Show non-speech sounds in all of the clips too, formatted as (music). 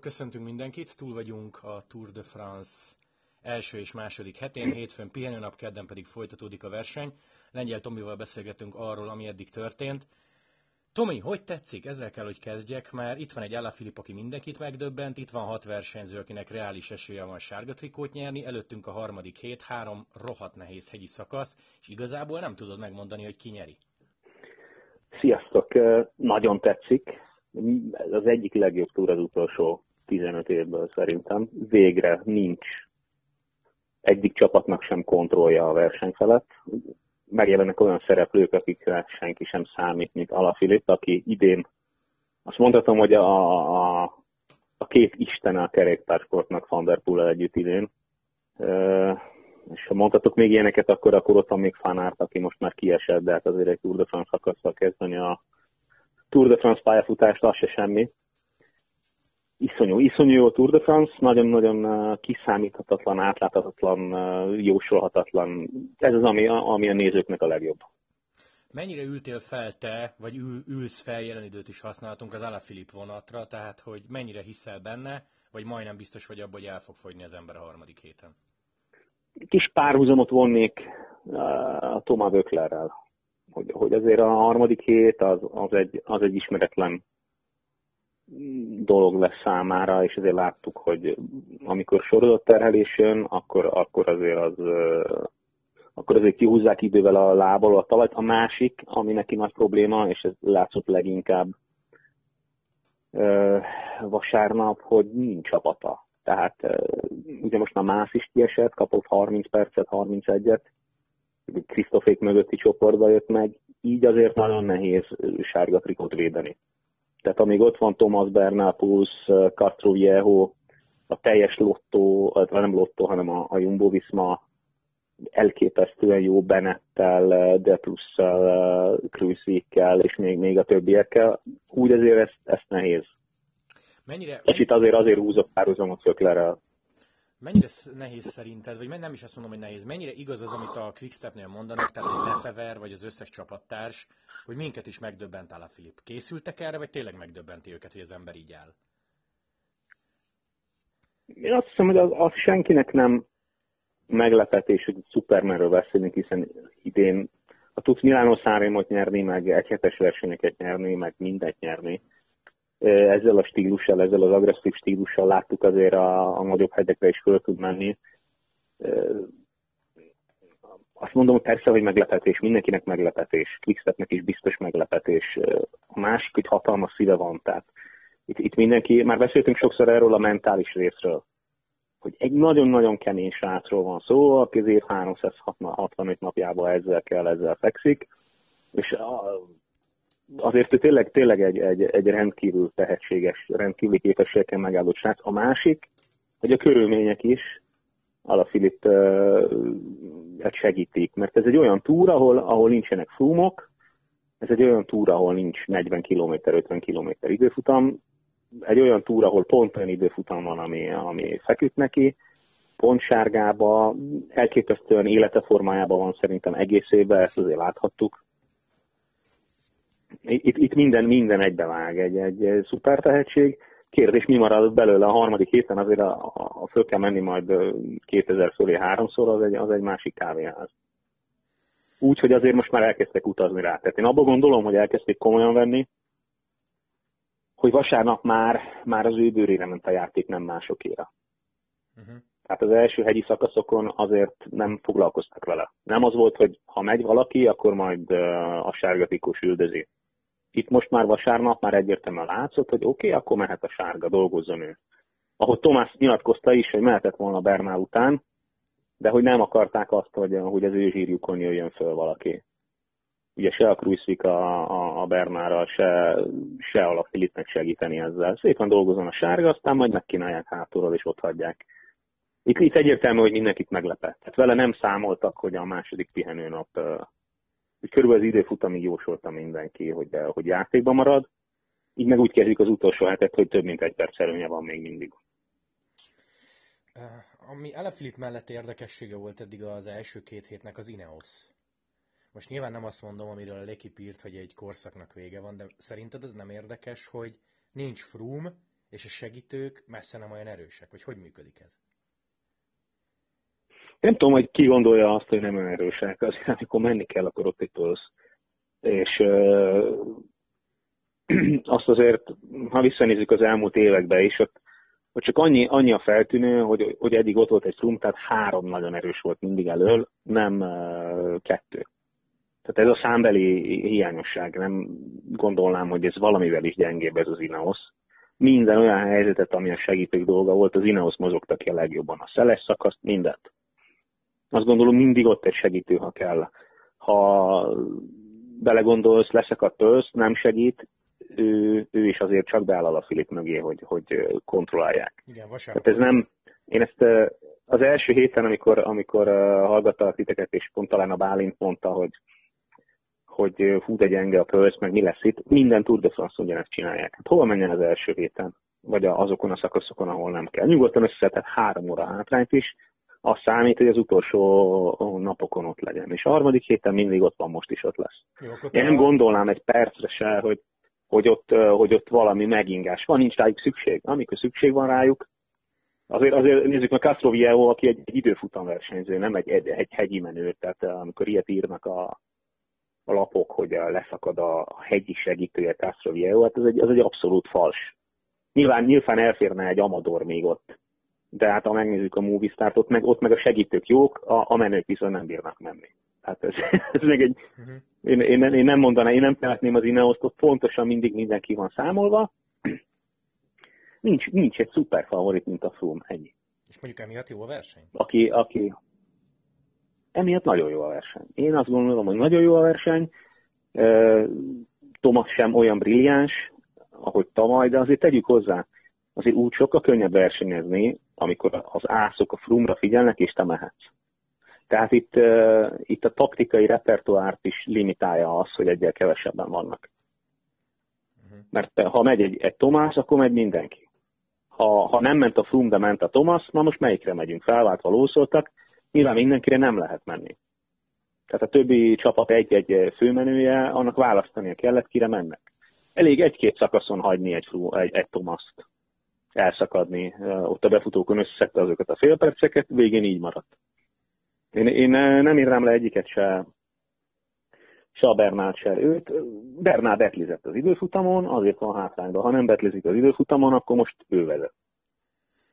Sziasztok, köszöntünk mindenkit, túl vagyunk a Tour de France első és második hetén, hétfőn pihenőnap, kedden pedig folytatódik a verseny. Lengyel Tomival beszélgetünk arról, ami eddig történt. Tomi, hogy tetszik? Ezzel kell, hogy kezdjek, mert itt van egy Filip, aki mindenkit megdöbbent, itt van hat versenyző, akinek reális esélye van sárga trikót nyerni, előttünk a harmadik hét, három rohadt nehéz hegyi szakasz, és igazából nem tudod megmondani, hogy ki nyeri. Sziasztok! Nagyon tetszik. Ez az egyik legjobb túr az utolsó 15 évből szerintem. Végre nincs egyik csapatnak sem kontrollja a verseny felett. Megjelennek olyan szereplők, akikre senki sem számít, mint Alaphilipp, aki idén azt mondhatom, hogy a, a, a két isten a kerékpársportnak Van együtt idén. E, és ha mondhatok még ilyeneket, akkor, akkor ott van még Fanárt, aki most már kiesett, de hát azért egy Tour de France szakasztal kezdeni a Tour de France pályafutást, az se semmi iszonyú, iszonyú jó Tour de France, nagyon-nagyon kiszámíthatatlan, átláthatatlan, jósolhatatlan. Ez az, ami, ami a nézőknek a legjobb. Mennyire ültél fel te, vagy ül, ülsz fel, jelen időt is használtunk az Alaphilipp vonatra, tehát hogy mennyire hiszel benne, vagy majdnem biztos vagy abban, hogy el fog fogyni az ember a harmadik héten? Kis párhuzamot vonnék a Tomá Böklerrel, hogy, hogy azért a harmadik hét az, az, egy, az egy ismeretlen dolog lesz számára, és ezért láttuk, hogy amikor sorozat terhelés jön, akkor, akkor azért az akkor azért kihúzzák idővel a lából a talajt. A másik, ami neki nagy probléma, és ez látszott leginkább vasárnap, hogy nincs csapata. Tehát ugye most már más is kiesett, kapott 30 percet, 31-et, Krisztofék mögötti csoportba jött meg, így azért nagyon nehéz sárga trikot védeni. Tehát amíg ott van Thomas Bernapus, Castro Viejo, a teljes lottó, nem lottó, hanem a, a Jumbo Visma elképesztően jó Benettel, De Plusszel, Cruisikkel és még, még a többiekkel, úgy azért ezt, ezt nehéz. Mennyire, és itt azért azért húzok párhuzamot Szöklerrel. Mennyire nehéz szerinted, vagy nem is azt mondom, hogy nehéz, mennyire igaz az, amit a Quickstepnél mondanak, tehát hogy Lefever vagy az összes csapattárs hogy minket is megdöbbent a Filip. Készültek erre, vagy tényleg megdöbbenti őket, hogy az ember így áll? Én azt hiszem, hogy az, az senkinek nem meglepetés, hogy Supermanről beszélünk, hiszen idén a tudsz Milánó Szárémot nyerni, meg egyhetes versenyeket nyerni, meg mindent nyerni. Ezzel a stílussal, ezzel az agresszív stílussal láttuk azért a, a nagyobb hegyekre is föl tud menni azt mondom, hogy persze, hogy meglepetés, mindenkinek meglepetés, Quickstepnek is biztos meglepetés. A másik, hogy hatalmas szíve van, tehát itt, itt mindenki, már beszéltünk sokszor erről a mentális részről, hogy egy nagyon-nagyon kemény srácról van szó, aki az év 365 napjában ezzel kell, ezzel fekszik, és azért ő tényleg, tényleg egy, egy, egy rendkívül tehetséges, rendkívüli képességekkel megáldott srác. A másik, hogy a körülmények is, Filip hát segítik, mert ez egy olyan túr, ahol, ahol nincsenek flumok, ez egy olyan túr, ahol nincs 40 km, 50 km időfutam, egy olyan túr, ahol pont olyan időfutam van, ami, ami feküdt neki, pont sárgába, elképesztően élete formájában van szerintem egész évben, ezt azért láthattuk. Itt, itt minden, minden egybevág, egy, egy szuper tehetség, Kérdés, mi marad belőle a harmadik héten, azért a, a, a föl kell menni majd 2000 fölé háromszor, az egy, az egy másik kávéház. Úgyhogy azért most már elkezdtek utazni rá. Tehát én abban gondolom, hogy elkezdték komolyan venni, hogy vasárnap már, már az ő bőrére ment a játék, nem másokéra. Uh-huh. Tehát az első hegyi szakaszokon azért nem foglalkoztak vele. Nem az volt, hogy ha megy valaki, akkor majd a sárga üldözi itt most már vasárnap már egyértelműen látszott, hogy oké, okay, akkor mehet a sárga, dolgozzon ő. Ahogy Tomás nyilatkozta is, hogy mehetett volna Bernál után, de hogy nem akarták azt, hogy, hogy az ő zsírjukon jöjjön föl valaki. Ugye se a Kruisvik a, a, a Bernára, se, se a Filipnek segíteni ezzel. Szépen dolgozon a sárga, aztán majd megkínálják hátulról, és ott hagyják. Itt, itt egyértelmű, hogy mindenkit meglepett. Tehát vele nem számoltak, hogy a második pihenőnap hogy körülbelül az időfutamig jósolta mindenki, hogy, hogy játékban marad. Így meg úgy kezdjük az utolsó hetet, hogy több mint egy perc előnye van még mindig. Ami Filip mellett érdekessége volt eddig az első két hétnek az Ineos. Most nyilván nem azt mondom, amiről a Lekip írt, hogy egy korszaknak vége van, de szerinted ez nem érdekes, hogy nincs Froome, és a segítők messze nem olyan erősek, vagy hogy működik ez? Nem tudom, hogy ki gondolja azt, hogy nem olyan erősek. Azért, amikor menni kell, akkor ott itt tolsz. És ö, (clears throat) azt azért, ha visszanézzük az elmúlt évekbe is, ott, ott csak annyi, annyi a feltűnő, hogy, hogy eddig ott volt egy Frum, tehát három nagyon erős volt mindig elől, nem ö, kettő. Tehát ez a számbeli hiányosság, nem gondolnám, hogy ez valamivel is gyengébb ez az Ineos. Minden olyan helyzetet, ami a segítők dolga volt, az Ineos mozogta ki a legjobban. A szeles szakaszt, mindent. Azt gondolom, mindig ott egy segítő, ha kell. Ha belegondolsz, leszakadt tőlsz, nem segít, ő, ő is azért csak beáll a Filip mögé, hogy, hogy kontrollálják. Igen, vasárnap. Tehát ez nem, én ezt az első héten, amikor, amikor hallgattalak titeket, és pont talán a Bálint mondta, hogy hogy hú de gyenge a pölsz, meg mi lesz itt, minden Tour de France ugyanezt csinálják. Hát hova menjen az első héten? Vagy azokon a szakaszokon, ahol nem kell. Nyugodtan összeszedhet három óra hátrányt is, az számít, hogy az utolsó napokon ott legyen. És a harmadik héten mindig ott van, most is ott lesz. Jó, Én nem gondolnám egy percre se, hogy, hogy, ott, hogy ott valami megingás van, nincs rájuk szükség. Amikor szükség van rájuk, azért, azért nézzük meg Castro Viejo, aki egy, egy időfutam versenyző, nem egy, egy, egy hegyi menő, tehát amikor ilyet írnak a, a lapok, hogy leszakad a hegyi segítője Castro Viejo, hát ez egy, az egy abszolút fals. Nyilván, nyilván elférne egy Amador még ott, de hát ha megnézzük a Movistar-t, ott meg, ott meg a segítők jók, a, a menők viszont nem bírnak menni. Hát ez, (laughs) ez még egy, uh-huh. én, én, én, nem mondanám, én nem tehetném az Ineoszt, ott pontosan mindig mindenki van számolva. (clears throat) Nincs, nincs egy szuper favorit, mint a Froome, ennyi. És mondjuk emiatt jó a verseny? Aki, aki, emiatt nagyon jó a verseny. Én azt gondolom, hogy nagyon jó a verseny. Thomas sem olyan brilliáns, ahogy tavaly, de azért tegyük hozzá, azért úgy sokkal könnyebb versenyezni, amikor az ászok a frumra figyelnek, és te mehetsz. Tehát itt, itt a taktikai repertoárt is limitálja az, hogy egyel kevesebben vannak. Mhm. Mert ha megy egy, egy Tomás, akkor megy mindenki. Ha, ha nem ment a Frum, de ment a Thomas, na most melyikre megyünk? Felváltva lószoltak, Nyilván mindenkire nem lehet menni. Tehát a többi csapat egy-egy főmenője, annak választania kellett, kire mennek. Elég egy-két szakaszon hagyni egy, egy, egy Tomaszt elszakadni. Ott a befutókon összeszedte azokat a félperceket, végén így maradt. Én, én nem írnám le egyiket se, se a Bernát, se őt. Bernát betlizett az időfutamon, azért van hátrányban. Ha nem betlizik az időfutamon, akkor most ő vezet.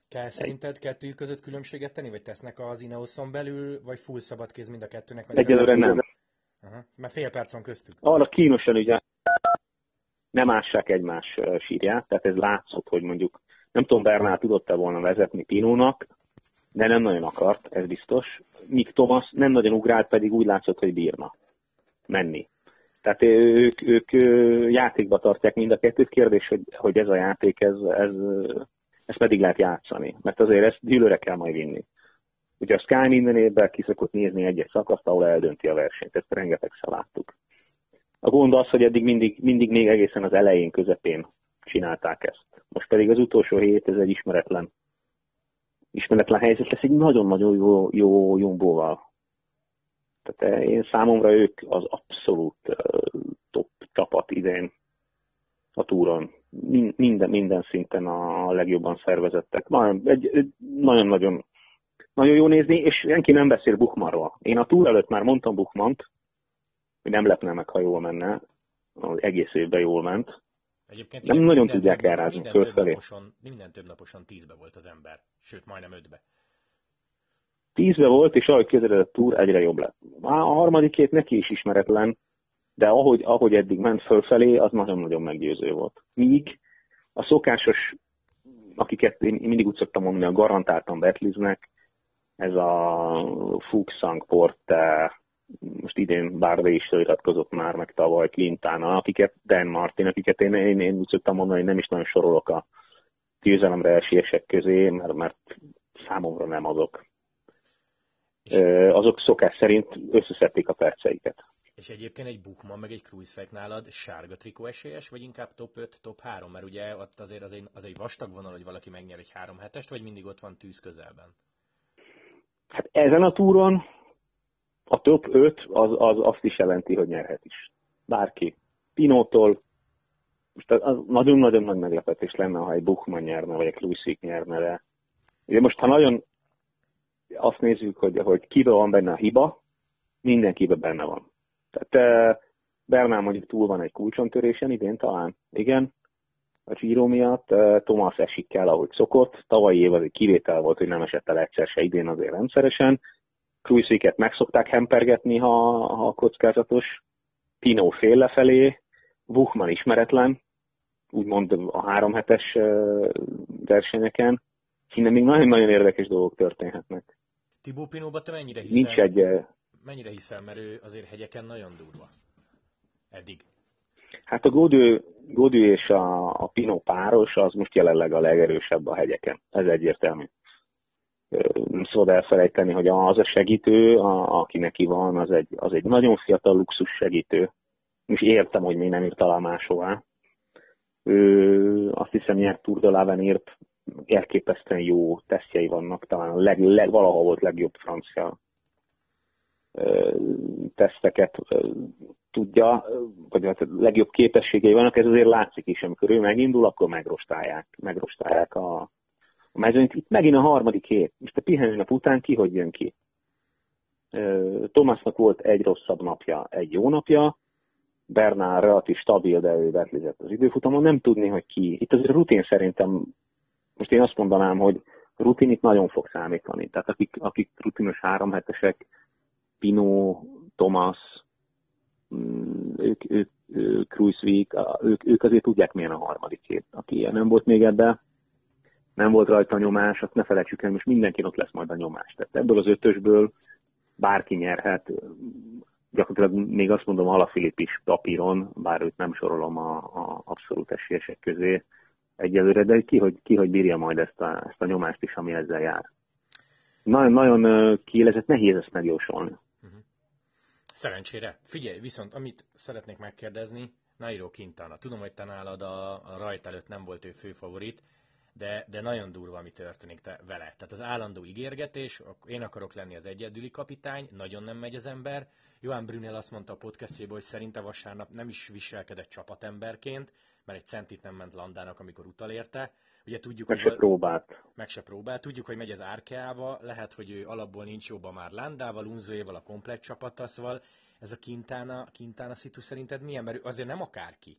Kell szerinted kettőjük között különbséget tenni, vagy tesznek az Ineoson belül, vagy full szabad kéz mind a kettőnek? Egyelőre nem. Aha. Mert fél perc van köztük. Arra kínosan ugye nem ássák egymás sírját, tehát ez látszott, hogy mondjuk nem tudom, Bernál tudott-e volna vezetni Pinónak, de nem nagyon akart, ez biztos. Míg Thomas nem nagyon ugrált, pedig úgy látszott, hogy bírna menni. Tehát ők, ők játékba tartják mind a kettőt. Kérdés, hogy, hogy ez a játék, ez, ez ezt pedig lehet játszani, mert azért ezt gyűlőre kell majd vinni. Ugye a Sky minden évben ki szokott nézni egy-egy szakaszt, ahol eldönti a versenyt, ezt rengetegszer láttuk. A gond az, hogy eddig mindig, mindig még egészen az elején, közepén csinálták ezt. Most pedig az utolsó hét, ez egy ismeretlen, ismeretlen helyzet lesz egy nagyon-nagyon jó, jó Jumbóval. Tehát én számomra ők az abszolút top csapat idén a túron minden, minden szinten a legjobban szervezettek. Nagyon-nagyon nagyon jó nézni, és senki nem beszél Buchmanról. Én a túl előtt már mondtam Buchmant, hogy nem lepne meg, ha jól menne, egész évben jól ment. Egyébként nem igen, nagyon tudják elrázni minden fölfelé. Több naposan, minden több naposan tízbe volt az ember, sőt majdnem ötbe. Tízbe volt, és ahogy közeledett a túr, egyre jobb lett. A harmadik két neki is ismeretlen, de ahogy, ahogy eddig ment fölfelé, az nagyon-nagyon meggyőző volt. Míg a szokásos, akiket én mindig úgy szoktam mondani, a garantáltan betliznek, ez a Fuchsang Porte, most idén Bárda is iratkozott már, meg tavaly Quintana, akiket Dan Martin, akiket én, én, én úgy szoktam mondani, hogy nem is nagyon sorolok a győzelemre esélyesek közé, mert, mert számomra nem azok. Azok szokás szerint összeszedték a perceiket. És egyébként egy Buchmann meg egy Kruiswijk nálad sárga trikó esélyes, vagy inkább top 5, top 3? Mert ugye ott azért az egy, az egy vastag vonal, hogy valaki megnyer egy 3 hetest, vagy mindig ott van tűz közelben? Hát ezen a túron a top 5 az, az azt is jelenti, hogy nyerhet is. Bárki. Pinótól most az nagyon-nagyon nagy meglepetés lenne, ha egy Buchmann nyerne, vagy egy Kruisik nyerne, de ugye most, ha nagyon azt nézzük, hogy, hogy kibe van benne a hiba, mindenkibe benne van. Tehát Bernál mondjuk túl van egy kulcsontörésen idén talán, igen, a Giro miatt. Thomas esik kell, ahogy szokott. Tavalyi év az egy kivétel volt, hogy nem esett el egyszer se idén azért rendszeresen. Cruisiket meg szokták hempergetni, ha, ha kockázatos. Pino fél lefelé, Buchmann ismeretlen, úgymond a három hetes versenyeken. Innen még nagyon-nagyon érdekes dolgok történhetnek. Tibó Pinóba te mennyire hiszel? Nincs egy... Mennyire hiszel, mert ő azért hegyeken nagyon durva. Eddig. Hát a Godő, Godő és a, a Pino páros az most jelenleg a legerősebb a hegyeken. Ez egyértelmű. Szabad elfelejteni, hogy az a segítő, a, aki neki van, az egy, az egy nagyon fiatal luxus segítő. És értem, hogy még nem írt alá máshová. Ő azt hiszem, nyert Tour de l'Avenir elképesztően jó tesztjei vannak, talán a leg, leg, valaha volt legjobb francia teszteket tudja, vagy hát a legjobb képességei vannak, ez azért látszik is, amikor ő megindul, akkor megrostálják, megrostálják a, mezőnyt. Itt megint a harmadik hét. Most a pihenőnap után ki hogy jön ki? Thomasnak volt egy rosszabb napja, egy jó napja, Bernár relatív stabil, de ő betlizett az időfutamon, nem tudni, hogy ki. Itt azért rutin szerintem, most én azt mondanám, hogy rutin itt nagyon fog számítani. Tehát akik, akik rutinos háromhetesek, Pino, Thomas, mm, ők, ők, ők Cruisevik, ők, ők azért tudják, milyen a harmadik hét. Aki ilyen nem volt még ebbe, nem volt rajta nyomás, azt ne felejtsük el, most mindenki ott lesz majd a nyomás. Tehát ebből az ötösből bárki nyerhet, gyakorlatilag még azt mondom Alafilip is papíron, bár őt nem sorolom a, a abszolút esélyesek közé egyelőre, de ki hogy, ki, hogy bírja majd ezt a, ezt a nyomást is, ami ezzel jár. Nagyon, nagyon kiélezett, nehéz ezt megjósolni. Szerencsére. Figyelj, viszont amit szeretnék megkérdezni, Nairo Quintana. Tudom, hogy te nálad a, a rajt előtt nem volt ő főfavorit, de, de nagyon durva, ami történik te, vele. Tehát az állandó ígérgetés, én akarok lenni az egyedüli kapitány, nagyon nem megy az ember. Johan Brunel azt mondta a podcastjében, hogy szerinte vasárnap nem is viselkedett csapatemberként, mert egy centit nem ment Landának, amikor utalérte. Ugye tudjuk, meg hogy se próbált. Meg se próbált. Tudjuk, hogy megy az Árkeába, lehet, hogy ő alapból nincs jobban már Landával, Unzóéval, a komplet csapattal, szóval ez a Quintana, Quintana szitu szerinted milyen? Mert ő azért nem akárki.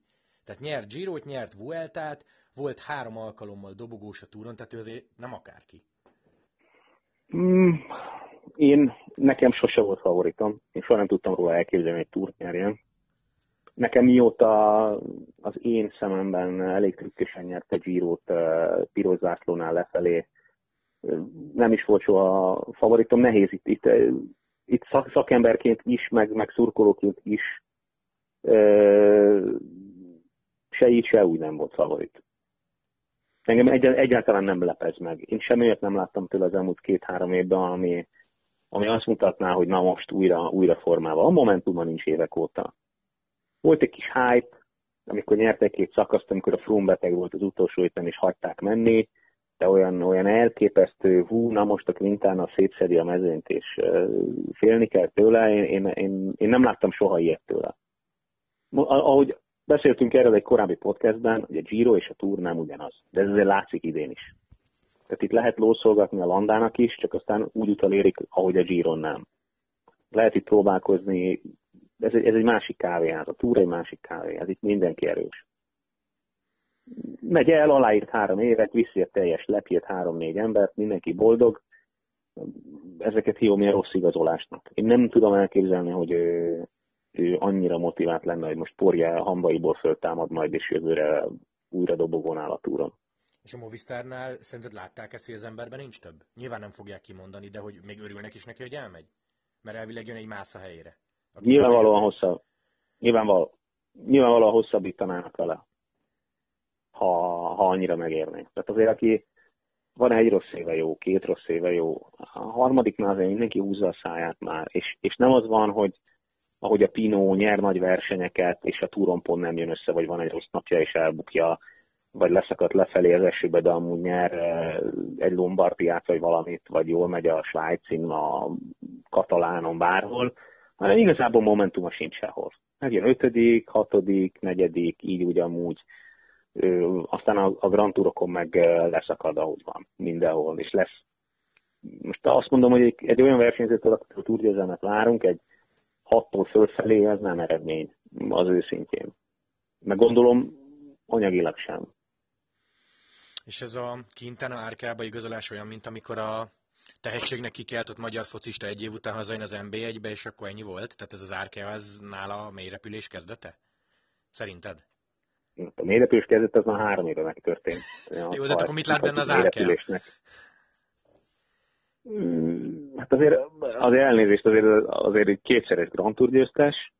Tehát nyert Girot, nyert Vueltát, volt három alkalommal dobogós a túron, tehát ő azért nem akárki. Mm, én, nekem sose volt favoritom. Én soha nem tudtam róla elképzelni, hogy túrt nyerjen. Nekem mióta az én szememben elég trükkösen nyerte Girot piros zászlónál lefelé, nem is volt soha favoritom, nehéz itt, itt, itt szak, szakemberként is, meg, meg szurkolóként is se így, se úgy nem volt favorit. Engem egy, egyáltalán nem lepez meg. Én semmiért nem láttam tőle az elmúlt két-három évben, ami, ami azt mutatná, hogy na most újra, újra formálva. A Momentumban nincs évek óta. Volt egy kis hype, amikor nyertek két szakaszt, amikor a Froome beteg volt az utolsó héten, és hagyták menni, de olyan, olyan elképesztő, hú, na most a Quintana szétszedi a mezőnyt, és uh, félni kell tőle, én, én, én, én nem láttam soha ilyet tőle. Ahogy beszéltünk erről egy korábbi podcastben, hogy a Giro és a Tour nem ugyanaz, de ez azért látszik idén is. Tehát itt lehet lószolgatni a landának is, csak aztán úgy utalérik, ahogy a Giron nem. Lehet itt próbálkozni ez egy, ez egy másik kávéház, a túra egy másik kávéház, itt mindenki erős. Megy el, aláírt három évet, viszi a teljes lepjét három-négy embert, mindenki boldog, ezeket hívom ilyen rossz igazolásnak. Én nem tudom elképzelni, hogy ő, annyira motivált lenne, hogy most porja hambaiból föltámad majd, és jövőre újra dobogón áll a túron. És a Movistárnál szerinted látták ezt, hogy az emberben nincs több? Nyilván nem fogják kimondani, de hogy még örülnek is neki, hogy elmegy? Mert elvileg jön egy más a helyére. Nyilvánvalóan hosszabb. Nyilvánvaló, nyilvánvalóan hosszabbítanának vele, ha, ha annyira megérné. Tehát azért, aki van egy rossz éve jó, két rossz éve jó, a harmadiknál azért mindenki húzza a száját már, és, és nem az van, hogy ahogy a Pino nyer nagy versenyeket, és a túron nem jön össze, vagy van egy rossz napja, és elbukja, vagy leszakadt lefelé az esőbe, de amúgy nyer egy Lombardiát, vagy valamit, vagy jól megy a Svájcin, a Katalánon, bárhol, hanem igazából momentuma sincs sehol. Megjön ötödik, hatodik, negyedik, így ugyanúgy. aztán a, Grand Tourokon meg leszakad, ahogy van, mindenhol, és lesz. Most azt mondom, hogy egy, egy olyan versenyzőtől, akitől túrgyőzelmet várunk, egy hattól fölfelé, ez nem eredmény, az őszintén. Meg gondolom, anyagilag sem. És ez a kinten a árkába igazolás olyan, mint amikor a tehetségnek kikeltott magyar focista egy év után hazajön az NB1-be, és akkor ennyi volt? Tehát ez az árka az nála a mélyrepülés kezdete? Szerinted? A mélyrepülés kezdet az már három éve megtörtént. Jó, de akkor mit lát benne az? Hmm, hát azért, azért elnézést, azért, azért egy kétszeres Grand Tour győztes,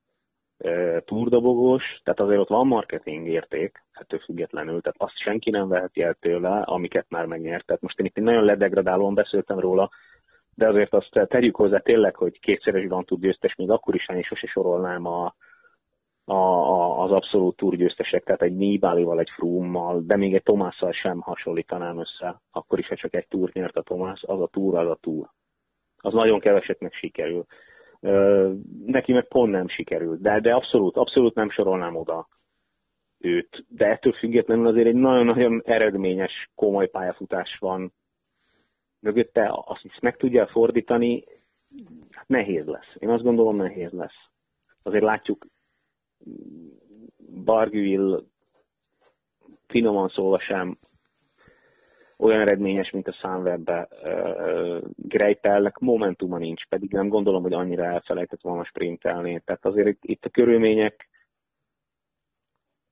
túrdobogós, tehát azért ott van marketing érték, ettől függetlenül, tehát azt senki nem veheti el tőle, amiket már megnyert. Tehát most én itt nagyon ledegradálóan beszéltem róla, de azért azt tegyük hozzá tényleg, hogy kétszeres Grand Tour győztes, még akkor is én sose sorolnám a, a, a, az abszolút túrgyőztesek, tehát egy Nibalival, egy Frummal, de még egy Tomásszal sem hasonlítanám össze, akkor is, ha csak egy túr nyert a Tomás, az a túr, az a túr. Az nagyon keveseknek sikerül. Neki meg pont nem sikerült, de, de abszolút, abszolút nem sorolnám oda őt. De ettől függetlenül azért egy nagyon-nagyon eredményes, komoly pályafutás van mögötte, azt is meg tudja fordítani, hát nehéz lesz. Én azt gondolom, nehéz lesz. Azért látjuk Bargüil finoman szólva sem olyan eredményes, mint a Sunweb-be. Greipelnek momentuma nincs, pedig nem gondolom, hogy annyira elfelejtett volna sprintelni. Tehát azért itt, itt a körülmények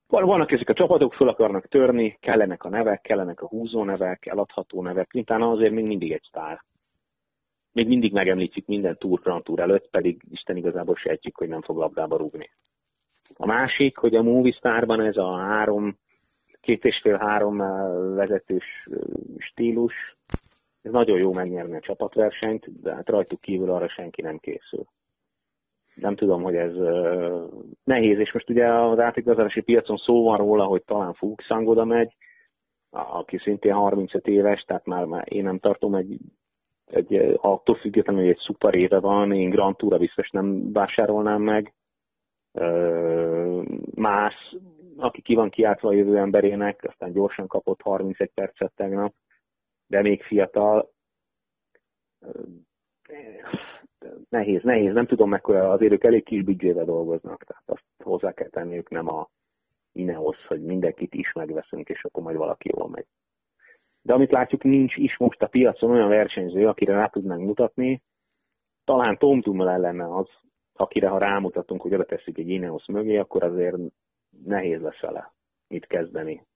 vannak ezek a csapatok, föl akarnak törni, kellenek a nevek, kellenek a húzó nevek, eladható nevek, utána azért még mindig egy sztár. Még mindig megemlítjük minden túr, Grand Tour előtt, pedig Isten igazából sejtjük, hogy nem fog labdába rúgni. A másik, hogy a Movistarban ez a három két és fél-három eh, vezetős eh, stílus. Ez nagyon jó megnyerni a csapatversenyt, de hát rajtuk kívül arra senki nem készül. Nem tudom, hogy ez uh, nehéz, és most ugye az átigazolási piacon szó van róla, hogy talán Fuchsang oda megy, aki szintén 35 éves, tehát már, már én nem tartom egy, egy attól függetlenül, hogy egy szuper éve van, én Grand Tour-ra biztos nem vásárolnám meg. Más aki ki van kiáltva a jövő emberének, aztán gyorsan kapott 31 percet tegnap, de még fiatal. Nehéz, nehéz, nem tudom mekkora, azért ők elég kis büdzsével dolgoznak, tehát azt hozzá kell tenniük, nem a Ineos, hogy mindenkit is megveszünk, és akkor majd valaki jól megy. De amit látjuk, nincs is most a piacon olyan versenyző, akire rá tudnánk mutatni. Talán Tom Dumoulin lenne az, akire ha rámutatunk, hogy oda teszik egy Ineos mögé, akkor azért nehéz lesz vele mit kezdeni.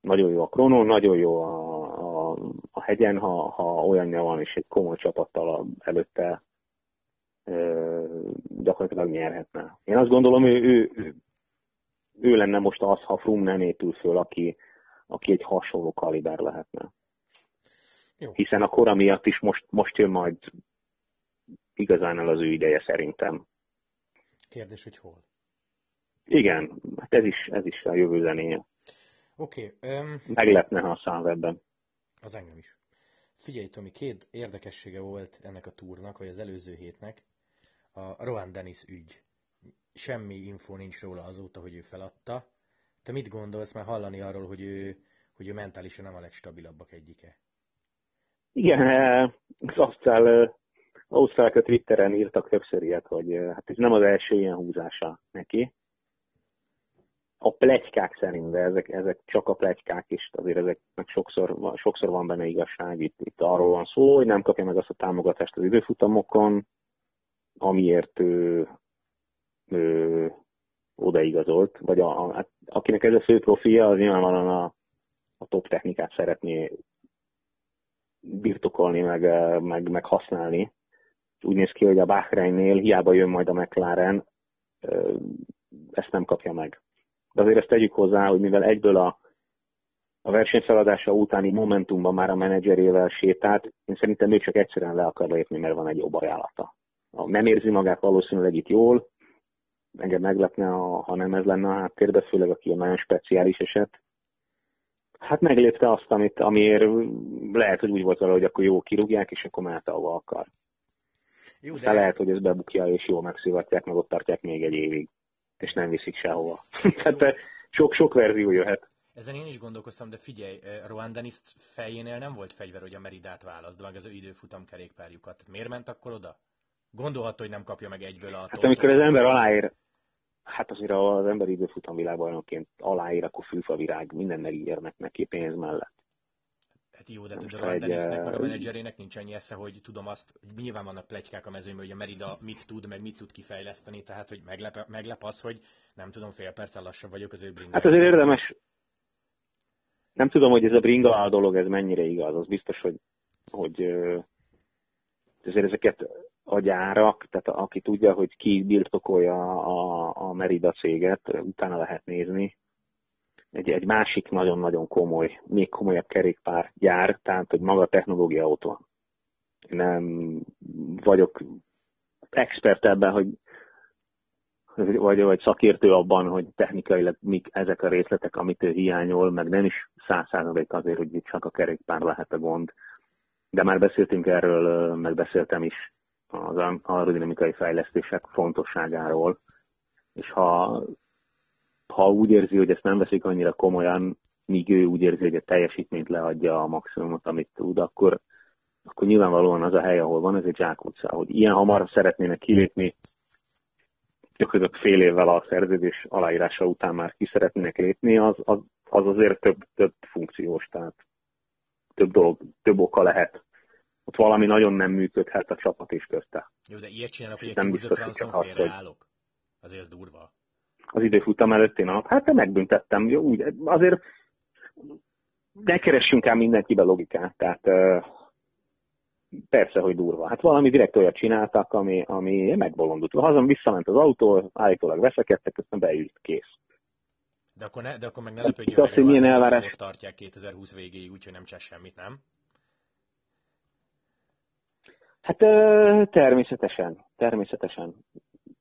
Nagyon jó a Krono, nagyon jó a, a, a hegyen, ha, ha olyanja van, és egy komoly csapattal előtte ö, gyakorlatilag nyerhetne. Én azt gondolom, ő, ő, ő, ő lenne most az, ha Frum nem épül föl, aki, aki egy hasonló kaliber lehetne. Jó. Hiszen a kora miatt is most, most jön majd igazán el az ő ideje szerintem. Kérdés, hogy hol? Igen, hát ez is, ez is a jövő zenéje. Oké. Okay, um, Meglepne, ha a számwebben. Az engem is. Figyelj, Tomi, két érdekessége volt ennek a túrnak, vagy az előző hétnek. A Rohan Dennis ügy. Semmi info nincs róla azóta, hogy ő feladta. Te mit gondolsz már hallani arról, hogy ő, hogy ő mentálisan nem a legstabilabbak egyike? Igen, eh, az Ausztrál, eh, Ausztrálok a Twitteren írtak többször ilyet, hogy eh, hát ez nem az első ilyen húzása neki a plegykák szerint, de ezek, ezek csak a plegykák is, azért ezeknek sokszor, sokszor van benne igazság. Itt, itt arról van szó, hogy nem kapja meg azt a támogatást az időfutamokon, amiért ő, ő odaigazolt, vagy a, a, hát akinek ez a fő profilja, az nyilvánvalóan a, a top technikát szeretné birtokolni, meg, meg, meg használni. Úgy néz ki, hogy a Bahreinnél hiába jön majd a McLaren, ezt nem kapja meg de azért ezt tegyük hozzá, hogy mivel egyből a, a versenyfeladása utáni momentumban már a menedzserével sétált, én szerintem még csak egyszerűen le akar lépni, mert van egy jobb ajánlata. Nem érzi magát valószínűleg itt jól, engem meglepne, ha nem ez lenne a háttérbe, főleg aki a nagyon speciális eset. Hát meglépte azt, amit, amiért lehet, hogy úgy volt vele, hogy akkor jó kirúgják, és akkor mehet, ahova akar. Jó, de... lehet, hogy ez bebukja, és jól megszivatják, meg ott tartják még egy évig és nem viszik sehova. (laughs) Tehát sok-sok verzió jöhet. Ezen én is gondolkoztam, de figyelj, Rohan Dennis fejénél nem volt fegyver, hogy a Meridát választ, meg az ő időfutam kerékpárjukat. Miért ment akkor oda? Gondolhatta, hogy nem kapja meg egyből a... Hát amikor az ember aláír, hát azért az ember időfutam világbajnokként aláír, akkor fülfavirág, minden megígérnek neki pénz mellett. Hát jó, de tudod, a Dennisnek, meg a menedzserének nincs annyi esze, hogy tudom azt, hogy nyilván vannak plegykák a mezőnyben, hogy a Merida mit tud, meg mit tud kifejleszteni, tehát hogy meglep, meglep az, hogy nem tudom, fél perccel lassabb vagyok az ő bringa. Hát azért érdemes, nem tudom, hogy ez a bringa dolog, ez mennyire igaz, az biztos, hogy, hogy azért ezeket a gyárak, tehát aki tudja, hogy ki birtokolja a, a Merida céget, utána lehet nézni. Egy, egy másik nagyon-nagyon komoly, még komolyabb kerékpár gyár, tehát hogy maga a technológia van. Nem vagyok expert ebben, hogy vagy, vagy szakértő abban, hogy technikailag mik ezek a részletek, amit ő hiányol, meg nem is száz százalék azért, hogy itt csak a kerékpár lehet a gond. De már beszéltünk erről, meg beszéltem is az aerodinamikai fejlesztések fontosságáról, és ha, ha úgy érzi, hogy ezt nem veszik annyira komolyan, míg ő úgy érzi, hogy a teljesítményt leadja a maximumot, amit tud, akkor, akkor nyilvánvalóan az a hely, ahol van, ez egy zsákutca. Hogy ilyen hamar szeretnének kilépni, gyakorlatilag fél évvel a szerződés aláírása után már ki szeretnének lépni, az, az, az azért több, több funkciós, tehát több dolog, több oka lehet ott valami nagyon nem működhet a csapat is közte. Jó, de ilyet csinálok, hogy egy nem biztos, hogy csak az, hogy Azért ez durva. Az időfutam előtti nap, hát megbüntettem, jó, úgy, azért ne keressünk el mindenkibe logikát, tehát persze, hogy durva. Hát valami direkt olyat csináltak, ami, ami megbolondult. Hazam visszament az autó, állítólag veszekedtek, aztán beült, kész. De akkor, ne, de akkor meg ne lepődjön meg, hogy milyen elvárás... tartják 2020 végéig, úgyhogy nem csesz semmit, nem? Hát természetesen, természetesen.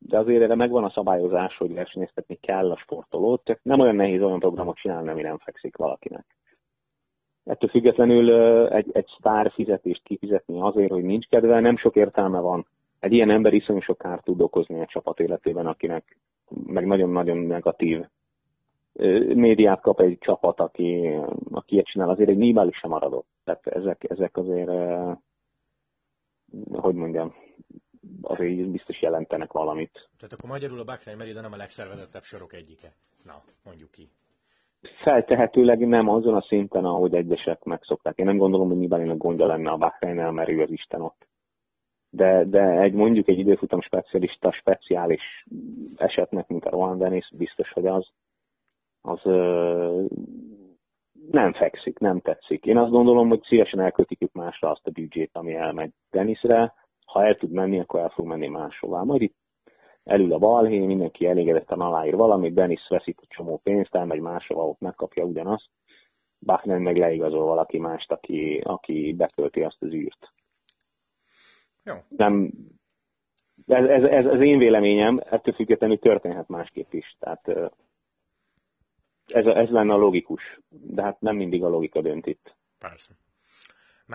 De azért erre megvan a szabályozás, hogy versenyeztetni kell a sportolót, csak nem olyan nehéz olyan programot csinálni, ami nem fekszik valakinek. Ettől függetlenül egy, egy sztár fizetést kifizetni azért, hogy nincs kedve, nem sok értelme van. Egy ilyen ember iszonyú sok kárt tud okozni a csapat életében, akinek meg nagyon-nagyon negatív médiát kap egy csapat, aki, aki ilyet csinál, azért egy nibális sem maradott. Tehát ezek, ezek azért hogy mondjam, azért biztos jelentenek valamit. Tehát akkor magyarul a Bahrain Merida nem a legszervezettebb sorok egyike. Na, mondjuk ki. Feltehetőleg nem azon a szinten, ahogy egyesek megszokták. Én nem gondolom, hogy a gondja lenne a bahrein mert ő az Isten ott. De, de egy mondjuk egy időfutam specialista, speciális esetnek, mint a Rohan Dennis, biztos, hogy az, az nem fekszik, nem tetszik. Én azt gondolom, hogy szívesen elkötik másra azt a büdzsét, ami elmegy Denisre. Ha el tud menni, akkor el fog menni máshová. Majd itt elül a balhé, mindenki elégedetten aláír valamit, Denis veszik a csomó pénzt, elmegy máshova, ott megkapja ugyanazt. Bachmann meg leigazol valaki mást, aki, aki betölti azt az űrt. Jó. Nem, ez, ez, ez, az én véleményem, ettől függetlenül történhet másképp is. Tehát ez, ez lenne a logikus, de hát nem mindig a logika dönt itt. Persze.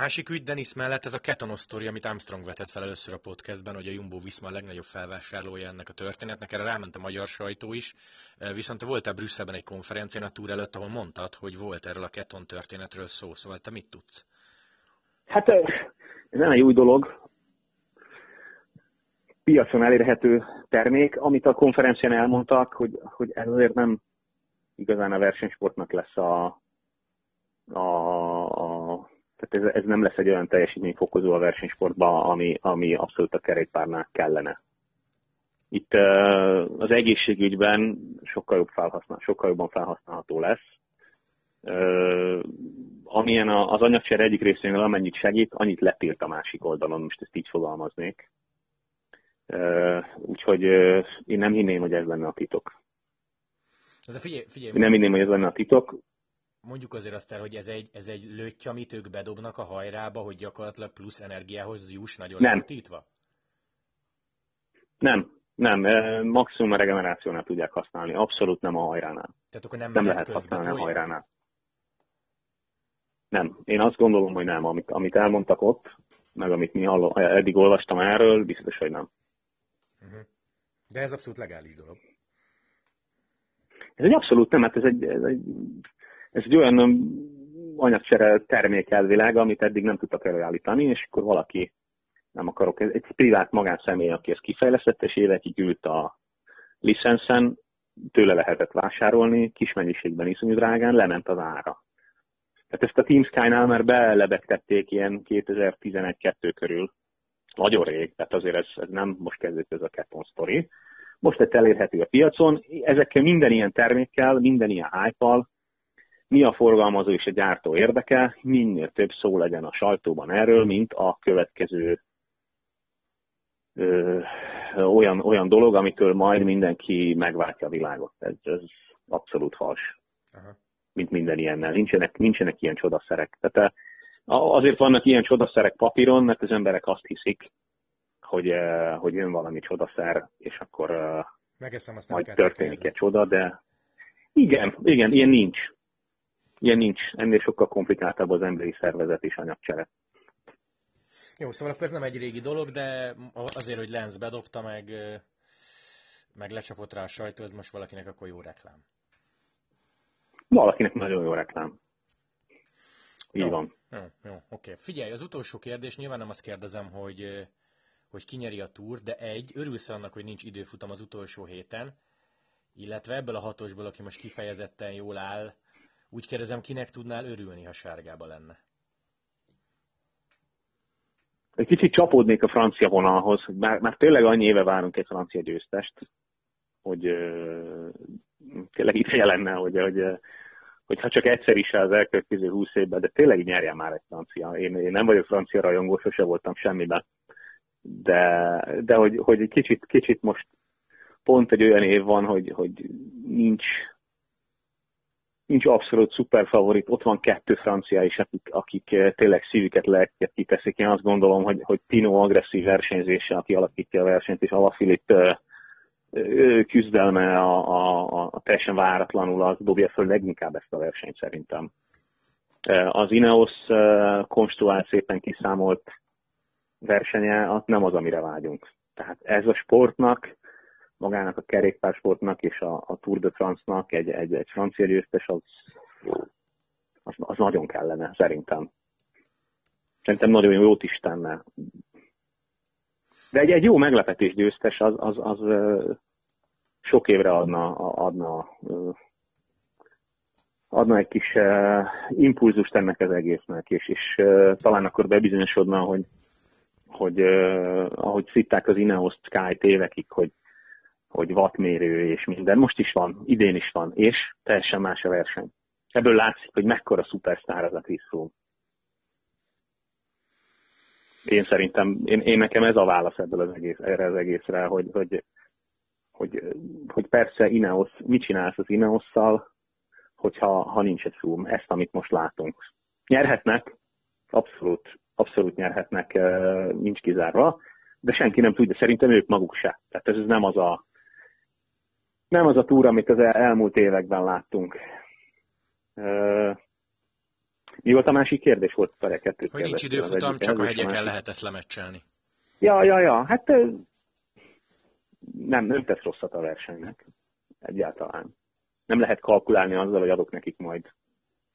Másik ügy Denis mellett ez a Ketonos sztori, amit Armstrong vetett fel először a podcastben, hogy a Jumbo Visma a legnagyobb felvásárlója ennek a történetnek. Erre ráment a magyar sajtó is. Viszont te voltál Brüsszelben egy konferencián a túr előtt, ahol mondtad, hogy volt erről a Keton történetről szó. Szóval te mit tudsz? Hát ez nem egy új dolog. Piacon elérhető termék, amit a konferencián elmondtak, hogy, hogy ez azért nem igazán a versenysportnak lesz a, a tehát ez, ez nem lesz egy olyan teljesítményfokozó a versenysportban, ami, ami abszolút a kerékpárnál kellene. Itt az egészségügyben sokkal, jobb felhasznál, sokkal jobban felhasználható lesz. Amilyen az anyagcsere egyik részénél amennyit segít, annyit letilt a másik oldalon, most ezt így fogalmaznék. Úgyhogy én nem hinném, hogy ez lenne a titok. De figyelj, figyelj, Én nem inném, hogy ez lenne a titok. Mondjuk azért azt el, hogy ez egy, ez egy lötty, amit ők bedobnak a hajrába, hogy gyakorlatilag plusz energiához juss nagyon nem. Rátítva? Nem, nem, maximum a regenerációnál tudják használni, abszolút nem a hajránál. Tehát akkor nem, nem lehet használni a hajránál. Nem, én azt gondolom, hogy nem. Amit, amit elmondtak ott, meg amit mi hallom, eddig olvastam erről, biztos, hogy nem. Uh-huh. De ez abszolút legális dolog. Ez egy abszolút nem, hát ez egy, ez egy ez egy olyan anyagcsere termék elvileg, amit eddig nem tudtak előállítani, és akkor valaki, nem akarok, egy privát magánszemély, aki ezt kifejlesztette, és évekig ült a licenszen, tőle lehetett vásárolni, kis mennyiségben iszonyú drágán, lement az ára. Tehát ezt a Team Sky-nál már belebegtették ilyen 2011-2 körül, nagyon rég, tehát azért ez, ez nem most kezdődött ez a Keton sztori. Most egy elérhető a piacon, ezekkel minden ilyen termékkel, minden ilyen hype mi a forgalmazó és a gyártó érdeke, minél több szó legyen a sajtóban erről, mint a következő ö, olyan, olyan dolog, amitől majd mindenki megváltja a világot. Ez, ez abszolút fals. Aha. Mint minden ilyennel. Nincsenek, nincsenek ilyen csodaszerek. Tehát azért vannak ilyen csodaszerek papíron, mert az emberek azt hiszik, hogy, hogy jön valami csodaszer, és akkor Megeszem, majd történik egy csoda, de igen, igen, ilyen nincs. Ilyen nincs. Ennél sokkal komplikáltabb az emberi szervezet és anyagcsere. Jó, szóval akkor ez nem egy régi dolog, de azért, hogy Lenz bedobta, meg, meg lecsapott rá a sajtó, ez most valakinek akkor jó reklám. Valakinek nagyon jó reklám. Így jó, van. Jó, jó, oké. Figyelj, az utolsó kérdés, nyilván nem azt kérdezem, hogy, hogy kinyeri a túr, de egy, örülsz annak, hogy nincs időfutam az utolsó héten, illetve ebből a hatosból, aki most kifejezetten jól áll, úgy kérdezem, kinek tudnál örülni, ha sárgába lenne? Egy kicsit csapódnék a francia vonalhoz, már, már tényleg annyi éve várunk egy francia győztest, hogy uh, tényleg ideje lenne, hogy, hogy, hogy ha csak egyszer is az elkövetkező húsz évben, de tényleg nyerjen már egy francia. Én, én nem vagyok francia rajongó, sose voltam semmiben, de, de hogy, hogy egy kicsit, kicsit most pont egy olyan év van, hogy, hogy nincs nincs abszolút szuper favorit, ott van kettő francia is, akik, akik eh, tényleg szívüket, lelket kiteszik. Én azt gondolom, hogy, hogy Pino agresszív versenyzése, aki alakítja a versenyt, és Alaphilipp eh, küzdelme a, a, a teljesen váratlanul az dobja föl leginkább ezt a versenyt szerintem. Eh, az Ineos konstruált szépen kiszámolt versenye, az nem az, amire vágyunk. Tehát ez a sportnak magának a kerékpársportnak és a, a Tour de France-nak egy, egy, egy francia győztes, az, az, az nagyon kellene, szerintem. Szerintem nagyon jót is tenne. De egy, egy jó meglepetés győztes, az, az, az sok évre adna, adna, adna egy kis impulzust ennek az egésznek, és, és talán akkor bebizonyosodna, hogy, hogy ahogy szitták az Ineos Sky évekig, hogy hogy wattmérő és minden. Most is van, idén is van, és teljesen más a verseny. Ebből látszik, hogy mekkora szupersztár az a Chris Froome. Én szerintem, én, én nekem ez a válasz ebből az egész, erre az egészre, hogy, hogy, hogy, hogy persze Ineos, mit csinálsz az Ineosszal, hogyha ha nincs egy Froome, ezt, amit most látunk. Nyerhetnek, abszolút, abszolút nyerhetnek, nincs kizárva, de senki nem tudja, szerintem ők maguk se. Tehát ez nem az a, nem az a túra, amit az elmúlt években láttunk. Mi volt a másik kérdés? Volt a kettőt Hogy nincs időfutam, csak a hegyeken lehet ezt lemecselni. Ja, ja, ja, hát nem, nem tesz rosszat a versenynek. Egyáltalán. Nem lehet kalkulálni azzal, hogy adok nekik majd.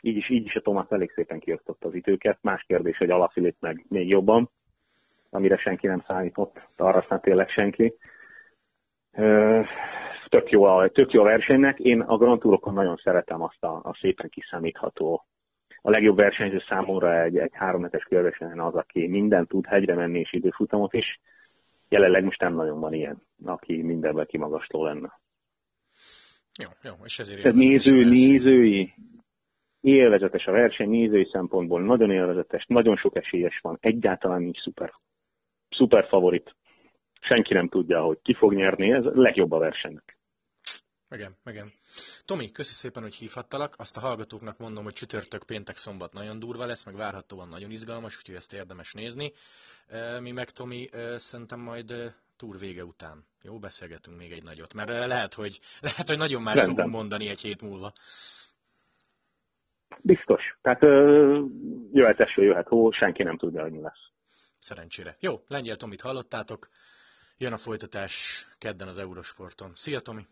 Így is, így is a Tomás elég szépen kiosztotta az időket. Más kérdés, hogy Alafilip meg még jobban, amire senki nem számított, arra aztán tényleg senki tök jó, a, tök jó a versenynek. Én a Grand Tourokon nagyon szeretem azt a, a szépen kiszámítható. A legjobb versenyző számomra egy, egy három hetes körversenyen az, aki minden tud hegyre menni és időfutamot is. Jelenleg most nem nagyon van ilyen, aki mindenben kimagasló lenne. Jó, jó, és ezért Ez néző, nézői, élvezetes a verseny, nézői szempontból nagyon élvezetes, nagyon sok esélyes van, egyáltalán nincs szuper, szuper favorit. Senki nem tudja, hogy ki fog nyerni, ez a legjobb a versenynek. Igen, igen. Tomi, köszi szépen, hogy hívhattalak. Azt a hallgatóknak mondom, hogy csütörtök, péntek, szombat nagyon durva lesz, meg várhatóan nagyon izgalmas, úgyhogy ezt érdemes nézni. Mi meg, Tomi, szerintem majd túr vége után. Jó, beszélgetünk még egy nagyot, mert lehet, hogy, (laughs) lehet, hogy nagyon más Rendben. fogunk mondani egy hét múlva. Biztos. Tehát jöhet eső, jöhet hó, senki nem tudja, hogy mi lesz. Szerencsére. Jó, Lengyel Tomit hallottátok. Jön a folytatás kedden az Eurosporton. Szia, Tomi!